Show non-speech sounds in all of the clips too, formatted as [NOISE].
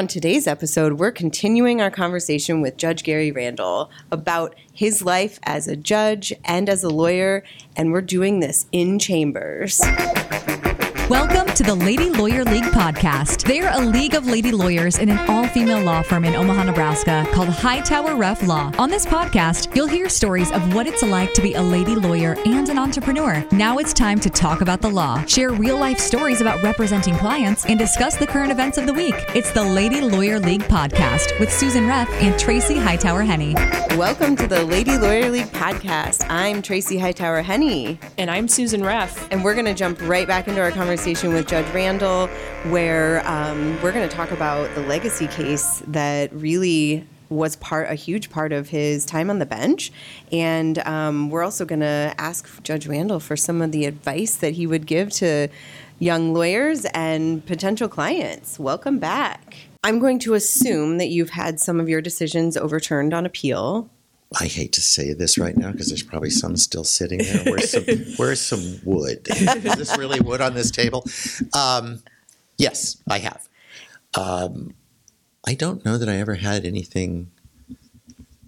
On today's episode, we're continuing our conversation with Judge Gary Randall about his life as a judge and as a lawyer, and we're doing this in chambers. Welcome to the Lady Lawyer League podcast. They're a league of lady lawyers in an all female law firm in Omaha, Nebraska called Hightower Reff Law. On this podcast, you'll hear stories of what it's like to be a lady lawyer and an entrepreneur. Now it's time to talk about the law, share real life stories about representing clients, and discuss the current events of the week. It's the Lady Lawyer League podcast with Susan Reff and Tracy Hightower Henne. Welcome to the Lady Lawyer League podcast. I'm Tracy Hightower Henne. And I'm Susan Reff. And we're going to jump right back into our conversation with Judge Randall, where um, we're going to talk about the legacy case that really was part a huge part of his time on the bench, and um, we're also going to ask Judge Randall for some of the advice that he would give to young lawyers and potential clients. Welcome back. I'm going to assume that you've had some of your decisions overturned on appeal. I hate to say this right now because there's probably some still sitting there. Where's some, where's some wood? Is this really wood on this table? Um, yes, I have. Um, I don't know that I ever had anything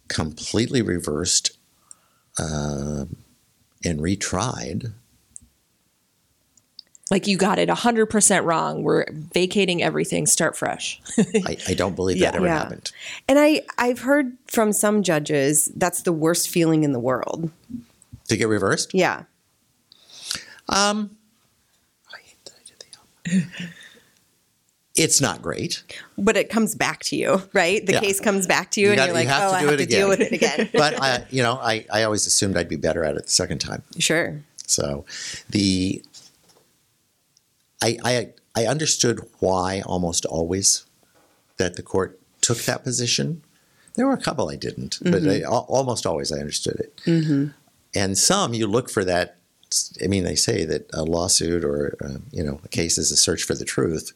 completely reversed uh, and retried. Like you got it 100% wrong. We're vacating everything, start fresh. [LAUGHS] I, I, don't believe that ever yeah. happened. And I, I've heard from some judges that's the worst feeling in the world. To get reversed? Yeah. Um, I hate that I did the It's not great. But it comes back to you, right? The yeah. case comes back to you, you and got, you're like, you oh, I have again. to deal with it again. [LAUGHS] but, I, [LAUGHS] you know, I, I always assumed I'd be better at it the second time. Sure. So the I, I, I understood why almost always that the court took that position. There were a couple I didn't, mm-hmm. but I, almost always I understood it. Mm-hmm. And some you look for that. I mean, they say that a lawsuit or uh, you know a case is a search for the truth.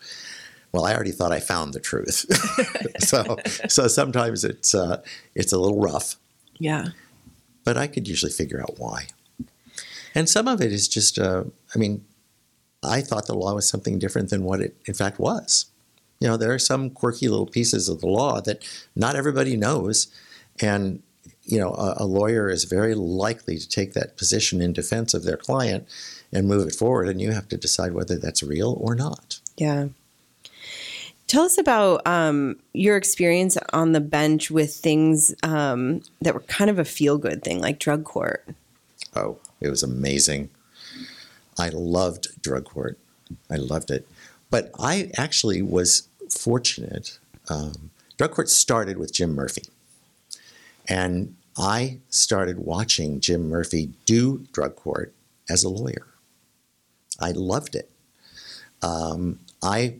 Well, I already thought I found the truth, [LAUGHS] so so sometimes it's uh, it's a little rough. Yeah, but I could usually figure out why. And some of it is just, uh, I mean, I thought the law was something different than what it in fact was. You know, there are some quirky little pieces of the law that not everybody knows. And, you know, a, a lawyer is very likely to take that position in defense of their client and move it forward. And you have to decide whether that's real or not. Yeah. Tell us about um, your experience on the bench with things um, that were kind of a feel good thing, like drug court. Oh, it was amazing. I loved drug court. I loved it. But I actually was fortunate. Um, drug court started with Jim Murphy. And I started watching Jim Murphy do drug court as a lawyer. I loved it. Um, I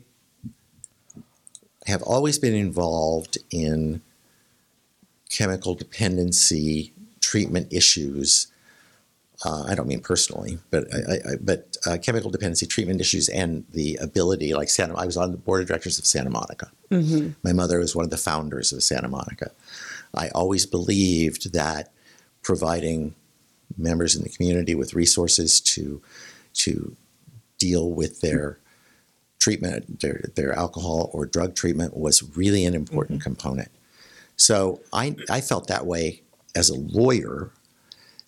have always been involved in chemical dependency treatment issues uh, I don't mean personally, but I, I, but uh, chemical dependency treatment issues and the ability, like Santa, I was on the board of directors of Santa Monica. Mm-hmm. My mother was one of the founders of Santa Monica. I always believed that providing members in the community with resources to to deal with their treatment, their their alcohol or drug treatment was really an important mm-hmm. component. So I I felt that way as a lawyer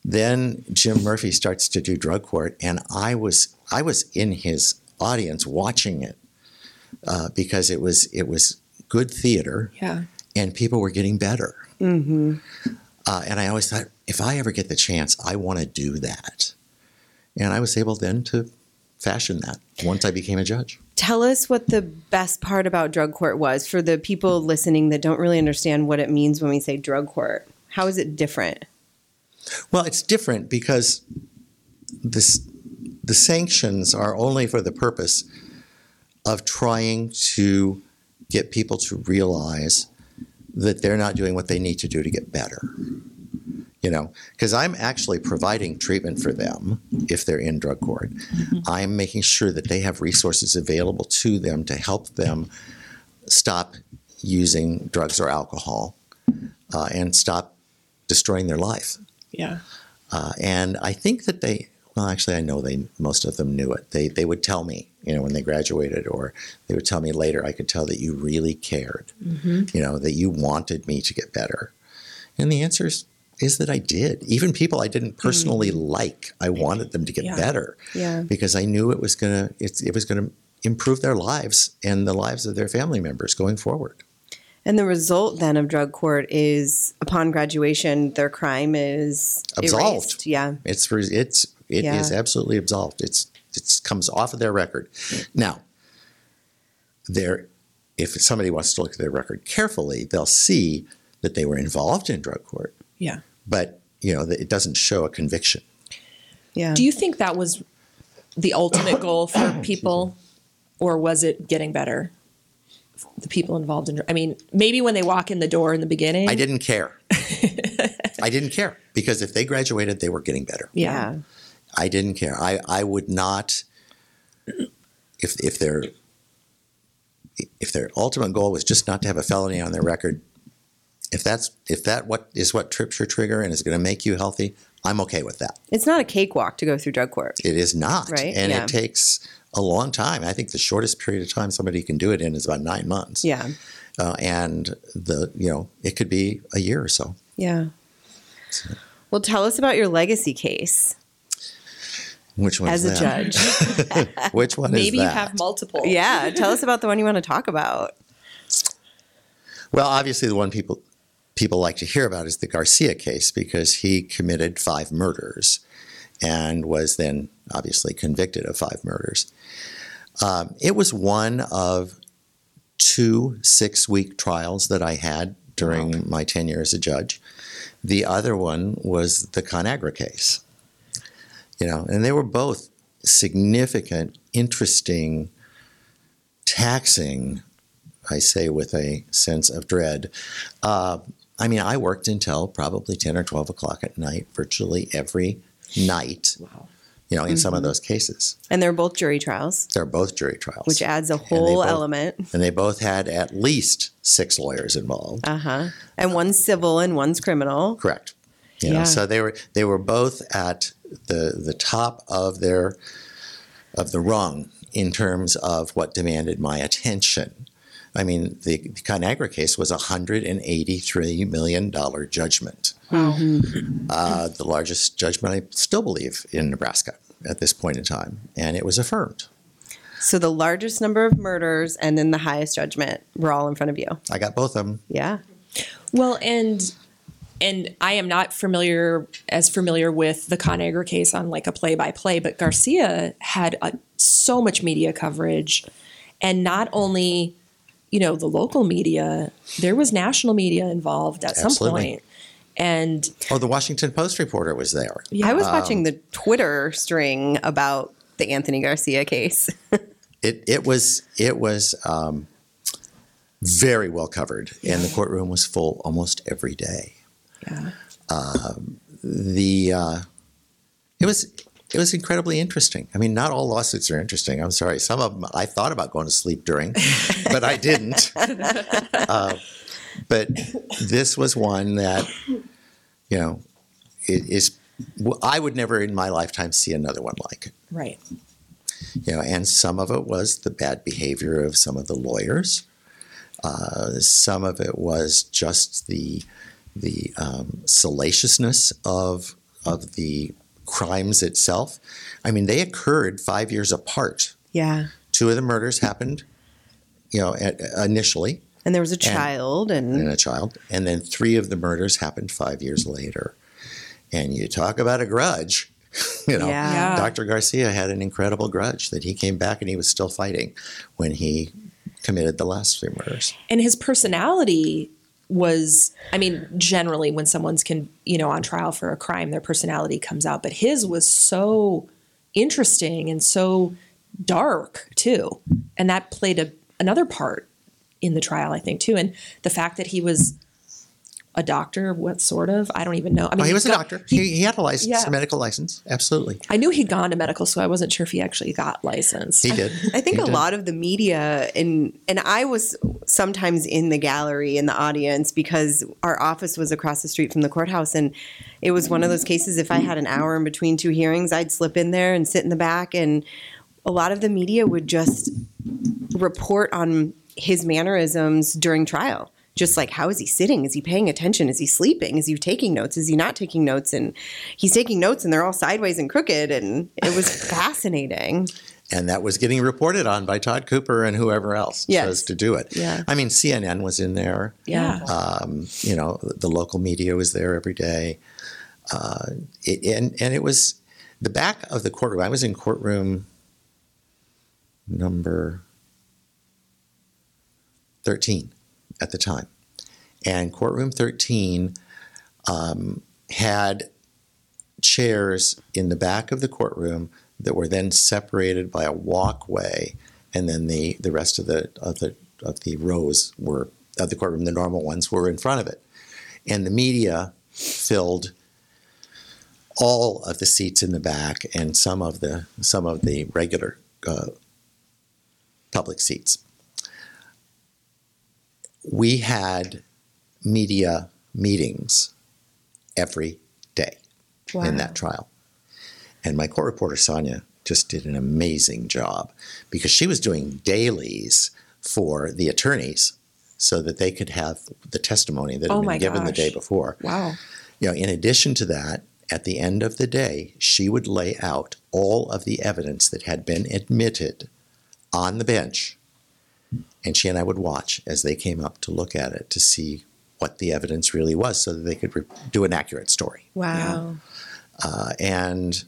then Jim Murphy starts to do drug court, and I was I was in his audience watching it uh, because it was it was good theater, yeah, and people were getting better. Mm-hmm. Uh, and I always thought, if I ever get the chance, I want to do that. And I was able then to fashion that once I became a judge. Tell us what the best part about drug court was for the people listening that don't really understand what it means when we say drug court. How is it different? Well, it's different because this, the sanctions are only for the purpose of trying to get people to realize that they're not doing what they need to do to get better. You know, because I'm actually providing treatment for them if they're in drug court. Mm-hmm. I'm making sure that they have resources available to them to help them stop using drugs or alcohol uh, and stop destroying their life. Yeah. Uh, and I think that they, well, actually, I know they most of them knew it. They they would tell me, you know, when they graduated, or they would tell me later. I could tell that you really cared, you know, that you wanted me to get better. And the answer is, is that I did. Even people I didn't personally like, I wanted them to get Yeah. better Yeah. because I knew it was gonna it's, it was gonna improve their lives and the lives of their family members going forward. And the result then of drug court is upon graduation, their crime is Absolved. erased. Yeah. It's it's it is Yeah. absolutely absolved. It's it comes off of their record. Now, there, if somebody wants to look at their record carefully, they'll see that they were involved in drug court, Yeah. but you know it doesn't show a conviction. Yeah. Do you think that was the ultimate goal for people, or was it getting better? The people involved in, I mean, maybe when they walk in the door in the beginning. I didn't care. [LAUGHS] I didn't care because if they graduated, they were getting better. Yeah. I didn't care. I, I would not if if their if their ultimate goal was just not to have a felony on their record. If that's if that what is what trips your trigger and is going to make you healthy, I'm okay with that. It's not a cakewalk to go through drug court. It is not, Right, and yeah. it takes a long time. I think the shortest period of time somebody can do it in is about nine months. Yeah. uh, and the you know it could be a year or so. Yeah. Well, tell us about your legacy case Which one as is a that? judge. [LAUGHS] Which one Maybe is you have multiple. yeah. Tell us about the one you want to talk about. Well, obviously, the one people people like to hear about is the Garcia case because he committed five murders and was then obviously convicted of five murders. Um, it was one of two six week trials that I had during my tenure as a judge. The other one was the ConAgra case. You know, and they were both significant, interesting, taxing I say with a sense of dread. Uh, I mean, I worked until probably 10 or 12 o'clock at night, virtually every night, you know, in some of those cases. And they're both jury trials, They're both jury trials. which adds a And whole both- element. And they both had at least six lawyers involved. Uh huh. And one's civil and one's criminal. Correct. You know, Yeah. so they were they were both at the the top of their of the rung in terms of what demanded my attention. I mean, the, the ConAgra case was a hundred and eighty three million dollar judgment, uh, the largest judgment I still believe in Nebraska at this point in time, and it was affirmed. So the largest number of murders and then the highest judgment were all in front of you. I got both of them. Yeah. Well, and and I am not familiar as familiar with the ConAgra case on like a play by play, but Garcia had uh so much media coverage, and not only you know the local media, there was national media involved at some Absolutely. point, and Oh, the Washington Post reporter was there. I was Um, watching the Twitter string about the Anthony Garcia case. [LAUGHS] It it was it was um, very well covered, and the courtroom was full almost every day. yeah, The uh, it was it was incredibly interesting. I mean, not all lawsuits are interesting. I'm sorry, some of them I thought about going to sleep during, but I didn't. [LAUGHS] uh, but this was one that you know it is. I would never in my lifetime see another one like it. right, you know, and some of it was the bad behavior of some of the lawyers. Uh, some of it was just the the um, salaciousness of of the crimes itself. I mean, they occurred five years apart. yeah. Two of the murders happened, you know, at, initially, And there was a child and, and a child, and then three of the murders happened five years later. And you talk about a grudge, [LAUGHS] you know. Yeah. Yeah. Dr. Garcia had an incredible grudge that he came back and he was still fighting when he committed the last three murders. and his personality was i mean generally when someone's can you know on trial for a crime their personality comes out but his was so interesting and so dark too. And that played a, another part in the trial i think too. And the fact that he was a doctor. What sort of? I don't even know. I mean, Well, he was a got- doctor. He, he had a license, Yeah. a medical license. Absolutely. I knew he'd gone to medical school. I wasn't sure if he actually got licensed. He did. I think He a did. lot of the media and and I was sometimes in the gallery in the audience because our office was across the street from the courthouse and it was one of those cases if I had an hour in between two hearings I'd slip in there and sit in the back and a lot of the media would just report on his mannerisms during trial just like how is he sitting is he paying attention is he sleeping is he taking notes is he not taking notes and he's taking notes and they're all sideways and crooked and it was [LAUGHS] fascinating and that was getting reported on by Todd Cooper and whoever else Yes. chose to do it. Yeah. I mean, CNN was in there. yeah. Um, you know, the local media was there every day, uh, it, and and it was the back of the courtroom. I was in courtroom number thirteen at the time, and courtroom thirteen um, had chairs in the back of the courtroom that were then separated by a walkway, and then the, the rest of the of the of the rows were of the courtroom, the normal ones were in front of it, and the media filled all of the seats in the back and some of the some of the regular uh, public seats. We had media meetings every day in that trial. And my court reporter, Sonia, just did an amazing job because she was doing dailies for the attorneys so that they could have the testimony that had Oh been my given the day before. Wow. You know, in addition to that, at the end of the day, she would lay out all of the evidence that had been admitted on the bench. And she and I would watch as they came up to look at it to see what the evidence really was so that they could re- do an accurate story. wow Uh, and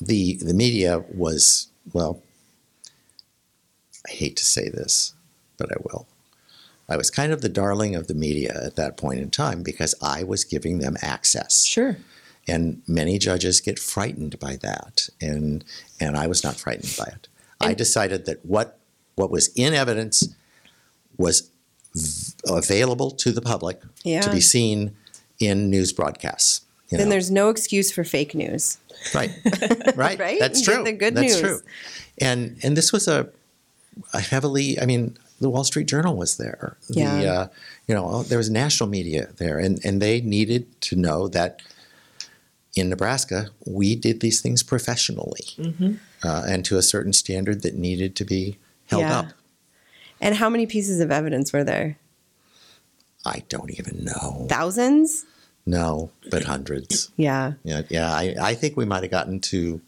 the the media was well I hate to say this, but I will. I was kind of the darling of the media at that point in time because I was giving them access. Sure. And many judges get frightened by that. And and I was not frightened by it. I decided that what what was in evidence was available to the public to be seen in news broadcasts. you then know. there's no excuse for fake news Right. [LAUGHS] Right. Right? That's get true. the good That's news. true. And and this was a, a heavily. I mean, the Wall Street Journal was there. The, Yeah. uh, you know, there was national media there, and and they needed to know that in Nebraska we did these things professionally, Mm-hmm. uh, and to a certain standard that needed to be held Yeah. up. and how many pieces of evidence were there I don't even know. thousands No, but hundreds. [CLEARS THROAT] yeah Yeah, yeah. I, I think we might have gotten to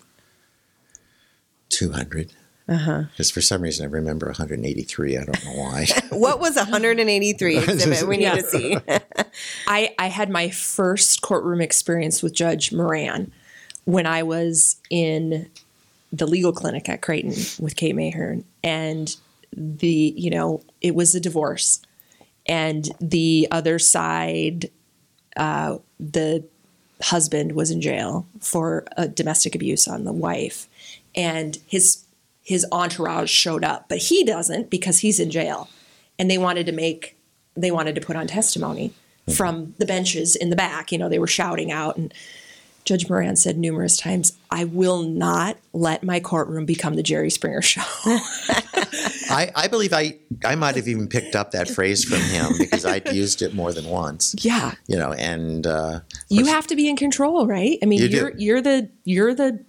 200. uh-huh Because for some reason I remember 183. I don't know why. [LAUGHS] what was 183 [LAUGHS] exhibit we need Yeah. to see [LAUGHS] I, I had my first courtroom experience with Judge Moran when I was in the legal clinic at Creighton with Kate Mahern. And the, you know, it was a divorce. And the other side, uh, the husband was in jail for uh, domestic abuse on the wife. And his his entourage showed up, but he doesn't because he's in jail. And they wanted to make they wanted to put on testimony from the benches in the back. You know, they were shouting out and Judge Moran said numerous times, I will not let my courtroom become the Jerry Springer show. [LAUGHS] I, I believe I, I might have even picked up that phrase from him because I'd used it more than once. yeah. You know, and uh, You have to be in control, right? I mean, You you are do. you're the you're the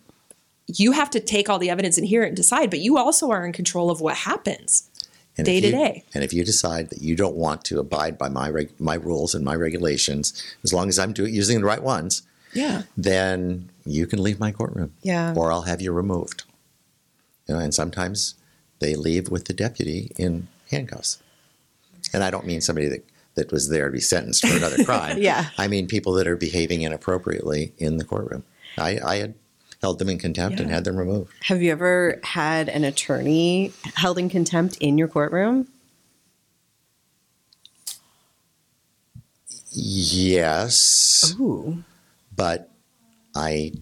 you have to take all the evidence and hear it and decide, but you also are in control of what happens. and Day to you- day. And if you decide that you don't want to abide by my reg, my rules and my regulations, as long as I'm doing using the right ones, Yeah. then you can leave my courtroom. Yeah. Or I'll have you removed. You know, and sometimes they leave with the deputy in handcuffs. And I don't mean somebody that, that was there to be sentenced for another [LAUGHS] crime. Yeah. I mean people that are behaving inappropriately in the courtroom. I, I had held them in contempt and had them removed. have you ever had an attorney held in contempt in your courtroom Yes, ooh but I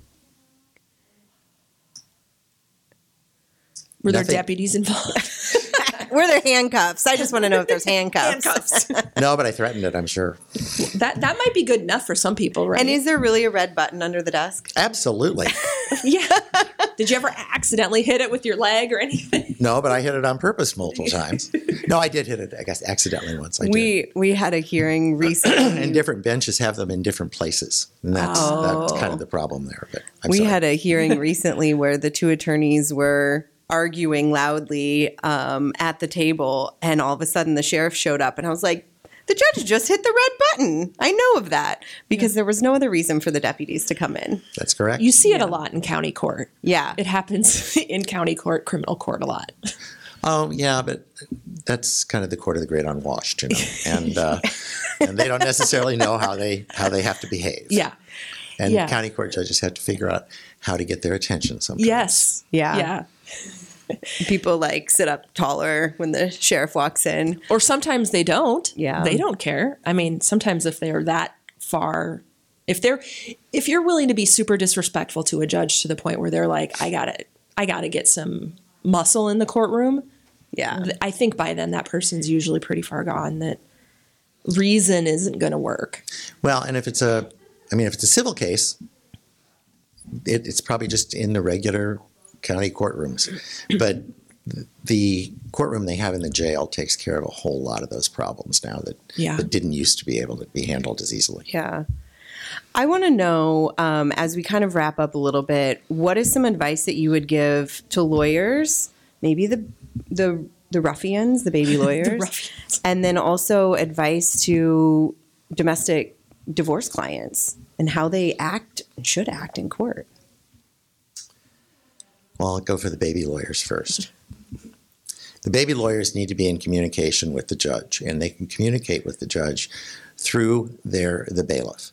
Were there deputies involved? [LAUGHS] Were there handcuffs? I just want to know if there's [LAUGHS] handcuffs. Handcuffs. [LAUGHS] No, but I threatened it. I'm sure. that that might be good enough for some people, right? And is there really a red button under the desk? Absolutely. [LAUGHS] yeah. Did you ever accidentally hit it with your leg or anything? No, but I hit it on purpose multiple times. No, I did hit it. I guess accidentally once. I did. We we had a hearing [CLEARS THROAT] recently. and different benches have them in different places, and that's that's kind of oh. the problem there. But I'm we sorry. had a hearing recently where the two attorneys were arguing loudly um, at the table, and all of a sudden the sheriff showed up, and I was like, "The judge just hit the red button." I know of that because there was no other reason for the deputies to come in. that's correct. You see it a lot in county court. Yeah, It happens [LAUGHS] in county court, criminal court a lot. [LAUGHS] Oh yeah, but that's kind of the court of the great unwashed, you know, and uh, [LAUGHS] and they don't necessarily know how they how they have to behave. Yeah. and yeah. county court judges have to figure out how to get their attention. Sometimes. Yes. Yeah. Yeah. People like sit up taller when the sheriff walks in. Or sometimes they don't. Yeah. They don't care. I mean, sometimes if they're that far, if they're, if you're willing to be super disrespectful to a judge to the point where they're like, I got to, I got to get some muscle in the courtroom. Yeah, I think by then that person's usually pretty far gone that reason isn't going to work. Well, and if it's a, I mean, if it's a civil case, it, it's probably just in the regular county courtrooms. But the courtroom they have in the jail takes care of a whole lot of those problems now that Yeah. that didn't used to be able to be handled as easily. Yeah. I want to know, um, as we kind of wrap up a little bit, what is some advice that you would give to lawyers, maybe the the the ruffians, the baby [LAUGHS] lawyers, ruffians. and then also advice to domestic divorce clients and how they act and should act in court. Well, I'll go for the baby lawyers first. The baby lawyers need to be in communication with the judge, and they can communicate with the judge through their the bailiff.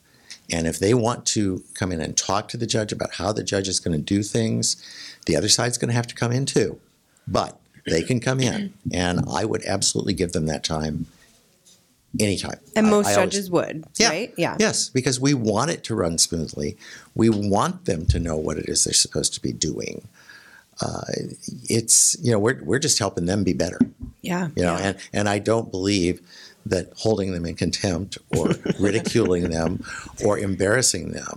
And if they want to come in and talk to the judge about how the judge is going to do things, the other side's going to have to come in too. But they can come in, and I would absolutely give them that time anytime. And most I always- judges would, yeah. right? Yeah. Yes, because we want it to run smoothly. We want them to know what it is they're supposed to be doing. Uh, it's you know we're we're just helping them be better. Yeah. You know, and and I don't believe that holding them in contempt or [LAUGHS] ridiculing them or embarrassing them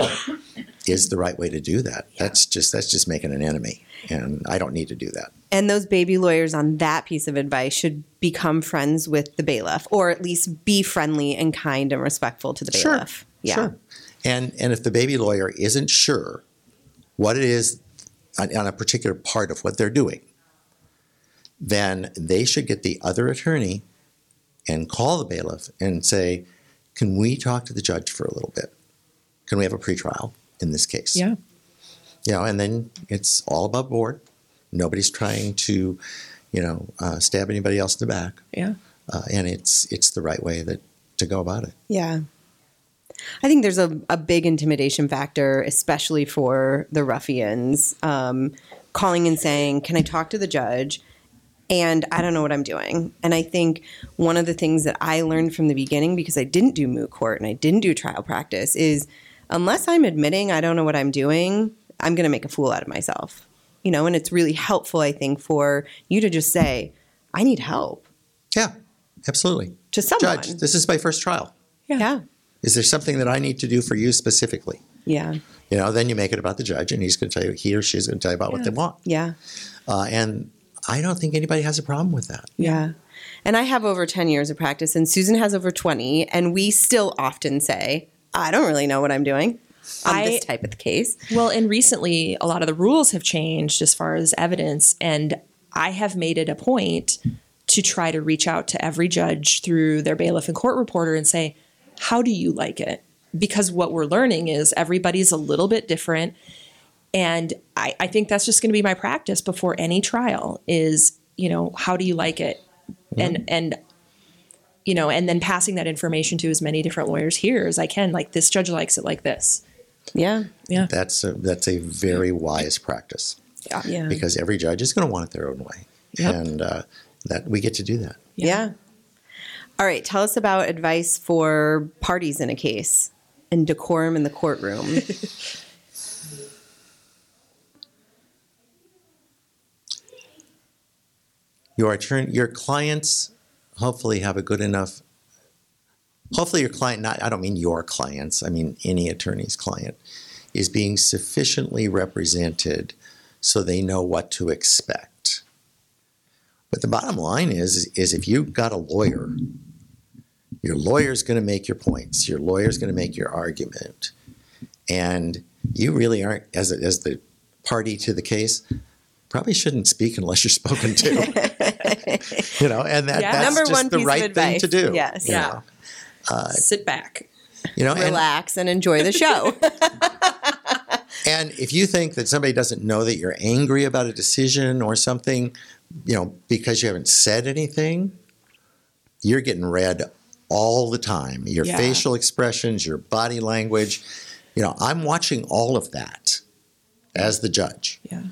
is the right way to do that. That's just that's just making an enemy, and I don't need to do that. And those baby lawyers on that piece of advice should become friends with the bailiff, or at least be friendly and kind and respectful to the bailiff. Sure. Yeah. Sure. And and if the baby lawyer isn't sure what it is on, on a particular part of what they're doing, then they should get the other attorney and call the bailiff and say, "Can we talk to the judge for a little bit? Can we have a pretrial in this case?" Yeah. You know, and then it's all above board. Nobody's trying to, you know, uh, stab anybody else in the back, Yeah. uh, and it's it's the right way that to go about it. Yeah. I think there's a, a big intimidation factor, especially for the ruffians, um, calling and saying, Can I talk to the judge? And I don't know what I'm doing. And I think one of the things that I learned from the beginning, because I didn't do moot court and I didn't do trial practice, is unless I'm admitting I don't know what I'm doing, I'm going to make a fool out of myself. You know, and it's really helpful, I think, for you to just say, I need help Yeah, absolutely. to someone. Judge, this is my first trial. yeah. Is there something that I need to do for you specifically? Yeah. You know, then you make it about the judge, and he's going to tell you, he or she's going to tell you about what they want. Yeah. Uh, and I don't think anybody has a problem with that. Yeah. And I have over 10 years of practice, and Susan has over 20. And we still often say, I don't really know what I'm doing on I- this type of case. Well, and recently, a lot of the rules have changed as far as evidence, and I have made it a point to try to reach out to every judge through their bailiff and court reporter and say, How do you like it? Because what we're learning is everybody's a little bit different. And I, I think that's just going to be my practice before any trial is, you know, how do you like it? And, and, you know, and then passing that information to as many different lawyers here as I can. Like, this judge likes it like this. Yeah. Yeah. That's a, that's a very wise practice Yeah. yeah. because every judge is going to want it their own way, Yep. and uh, that we get to do that. yeah. All right. Tell us about advice for parties in a case and decorum in the courtroom. [LAUGHS] your attorney, your clients hopefully have a good enough. Hopefully, your client, not, I don't mean your clients, I mean any attorney's client, is being sufficiently represented so they know what to expect. But the bottom line is, is if you've got a lawyer, your lawyer's going to make your points, your lawyer's going to make your argument, and you really aren't, as, a, as the party to the case, probably shouldn't speak unless you're spoken to. [LAUGHS] you know, and that, Yeah. that's Number just the right thing to do. Yes. Yeah. know. Sit back. You know, and, Relax and enjoy the show. [LAUGHS] [LAUGHS] and if you think that somebody doesn't know that you're angry about a decision or something, you know, because you haven't said anything, you're getting read all the time. Your Yeah. facial expressions, your body language. You know, I'm watching all of that as the judge. Yeah.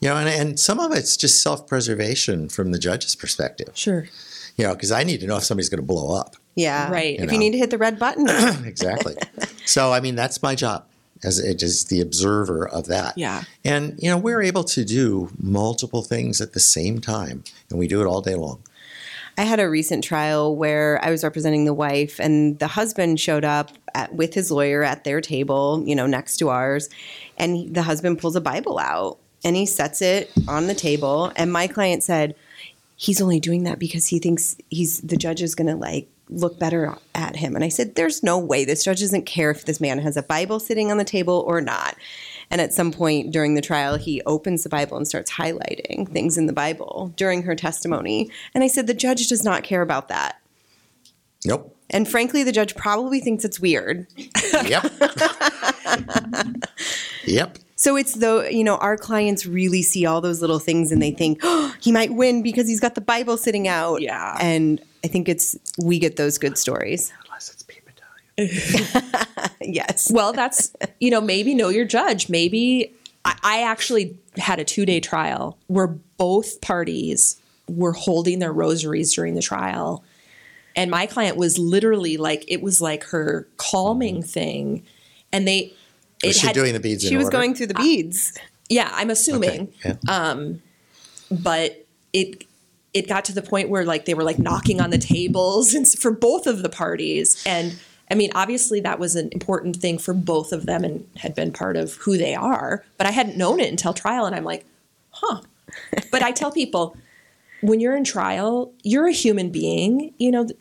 You know, and, and some of it's just self preservation from the judge's perspective. Sure. You know, because I need to know if somebody's going to blow up. Yeah. Right. If You you need to hit the red button. [COUGHS] exactly. so, I mean, that's my job as it is the observer of that. Yeah. And, you know, we're able to do multiple things at the same time, and we do it all day long. I had a recent trial where I was representing the wife, and the husband showed up at, with his lawyer at their table, you know, next to ours. And he- the husband pulls a Bible out and he sets it on the table. And my client said, he's only doing that because he thinks he's the judge is going to like look better at him. And I said, there's no way this judge doesn't care if this man has a Bible sitting on the table or not. And at some point during the trial, he opens the Bible and starts highlighting things in the Bible during her testimony. And I said, the judge does not care about that. Nope. And frankly, the judge probably thinks it's weird. Yep. [LAUGHS] yep. So it's though, you know, our clients really see all those little things and they think, oh, he might win because he's got the Bible sitting out. Yeah. And I think it's, we get those good stories. Unless it's Pete Bataillon. [LAUGHS] Yes. Well, that's, you know, maybe know your judge. Maybe I, I actually had a two day trial where both parties were holding their rosaries during the trial. And my client was literally like, it was like her calming thing. And they, Was she doing the beads in She was order? going through the beads. yeah, I'm assuming. Okay. Yeah. Um, but it it got to the point where like they were like knocking on the tables [LAUGHS] and for both of the parties and i mean obviously that was an important thing for both of them and had been part of who they are but i hadn't known it until trial and i'm like huh but i tell people when you're in trial you're a human being you know the,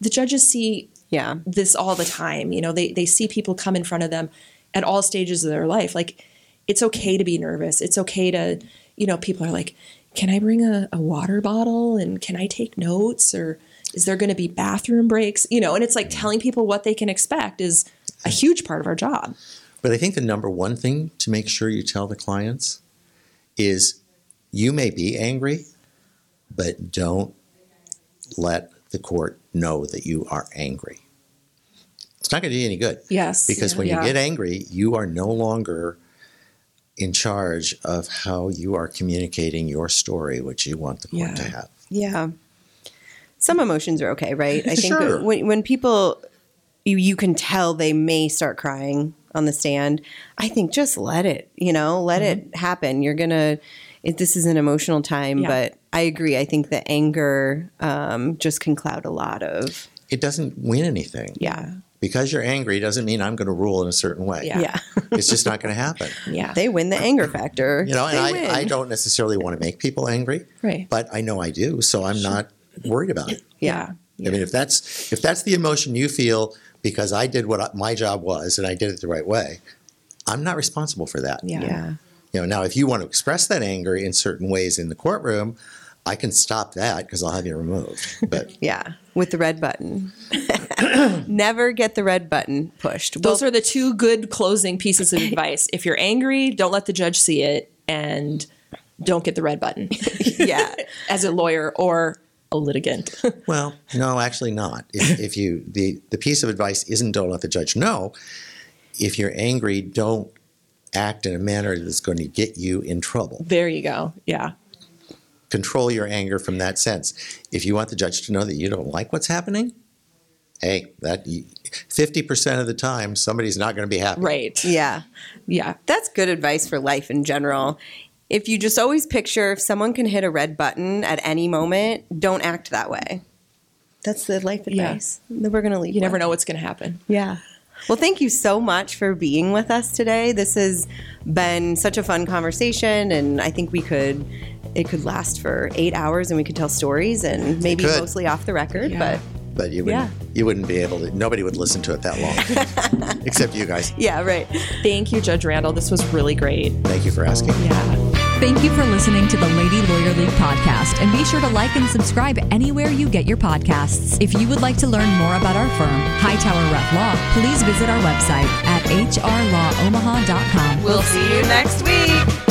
the judges see Yeah. this all the time. You know, they they see people come in front of them at all stages of their life. Like it's okay to be nervous. It's okay to, you know, people are like, can I bring a, a water bottle and can I take notes or is there going to be bathroom breaks? You know, and it's like mm-hmm. telling people what they can expect is a huge part of our job. But I think the number one thing to make sure you tell the clients is you may be angry, but don't let the court know that you are angry. It's not going to do you any good. Yes. Because when Yeah. you get angry, you are no longer in charge of how you are communicating your story, which you want the court Yeah. to have. Yeah. Some emotions are okay, right? I think Sure. when, when people, you, you can tell they may start crying on the stand. I think just let it, you know, let it happen. You're going to, this is an emotional time, Yeah. but I agree. I think the anger um, just can cloud a lot of, It doesn't win anything. yeah. Because you're angry doesn't mean I'm going to rule in a certain way. Yeah. Yeah. [LAUGHS] It's just not going to happen. Yeah. they win the anger factor. You know, and They win. I, I don't necessarily want to make people angry, Right. but I know I do, so I'm not worried about it. yeah. I mean, if that's if that's the emotion you feel because I did what I, my job was and I did it the right way, I'm not responsible for that. Yeah. Yeah. You know, now if you want to express that anger in certain ways in the courtroom, I can stop that because I'll have you removed. But [LAUGHS] Yeah. With the red button. [COUGHS] Never get the red button pushed. Those are the two good closing pieces of [COUGHS] advice. If you're angry, don't let the judge see it and don't get the red button [LAUGHS] yeah. [LAUGHS] as a lawyer or a litigant. [LAUGHS] well, no, actually not. If, [LAUGHS] if you the the piece of advice isn't don't let the judge know. If you're angry, don't act in a manner that's going to get you in trouble. there you go. Yeah. control your anger from that sense. If you want the judge to know that you don't like what's happening, hey, that fifty percent of the time somebody's not going to be happy. Right. Yeah. Yeah. That's good advice for life in general. If you just always picture if someone can hit a red button at any moment, don't act that way. That's the life advice Yeah. advice that we're going to leave. You never know what's going to happen. Yeah. Well, thank you so much for being with us today. This has been such a fun conversation, and I think we could. It could last for eight hours, and we could tell stories, and maybe mostly off the record. Yeah. But But you wouldn't, Yeah. you wouldn't be able to. Nobody would listen to it that long, [LAUGHS] except you guys. yeah, right. Thank you, Judge Randall. This was really great. Thank you for asking. Yeah. Thank you for listening to the Lady Lawyer League podcast, and be sure to like and subscribe anywhere you get your podcasts. If you would like to learn more about our firm, Hightower Reff Law, please visit our website at hrlawomaha.com. We'll see you next week.